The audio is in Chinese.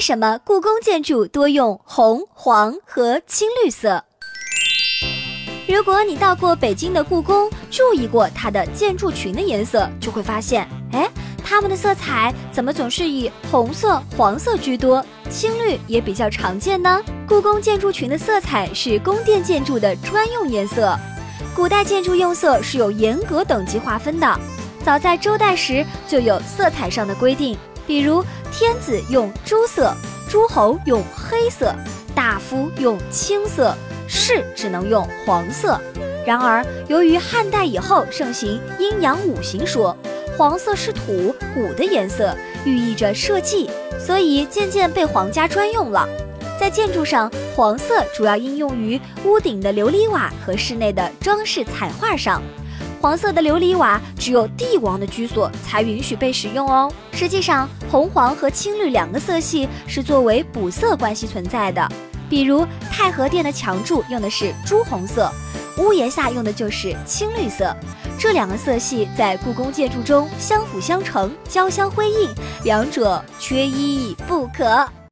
为什么故宫建筑多用红、黄和青绿色？如果你到过北京的故宫，注意过它的建筑群的颜色，就会发现，哎，它们的色彩怎么总是以红色、黄色居多，青绿也比较常见呢？故宫建筑群的色彩是宫殿建筑的专用颜色。古代建筑用色是有严格等级划分的，早在周代时就有色彩上的规定，比如天子用朱色，诸侯用黑色，大夫用青色。士只能用黄色，然而由于汉代以后盛行阴阳五行说，黄色是土谷的颜色，寓意着社稷，所以渐渐被皇家专用了。在建筑上，黄色主要应用于屋顶的琉璃瓦和室内的装饰彩画上。黄色的琉璃瓦只有帝王的居所才允许被使用哦。实际上，红黄和青绿两个色系是作为补色关系存在的。比如太和殿的墙柱用的是朱红色，屋檐下用的就是青绿色，这两个色系在故宫建筑中相辅相成、交相辉映，两者缺一不可。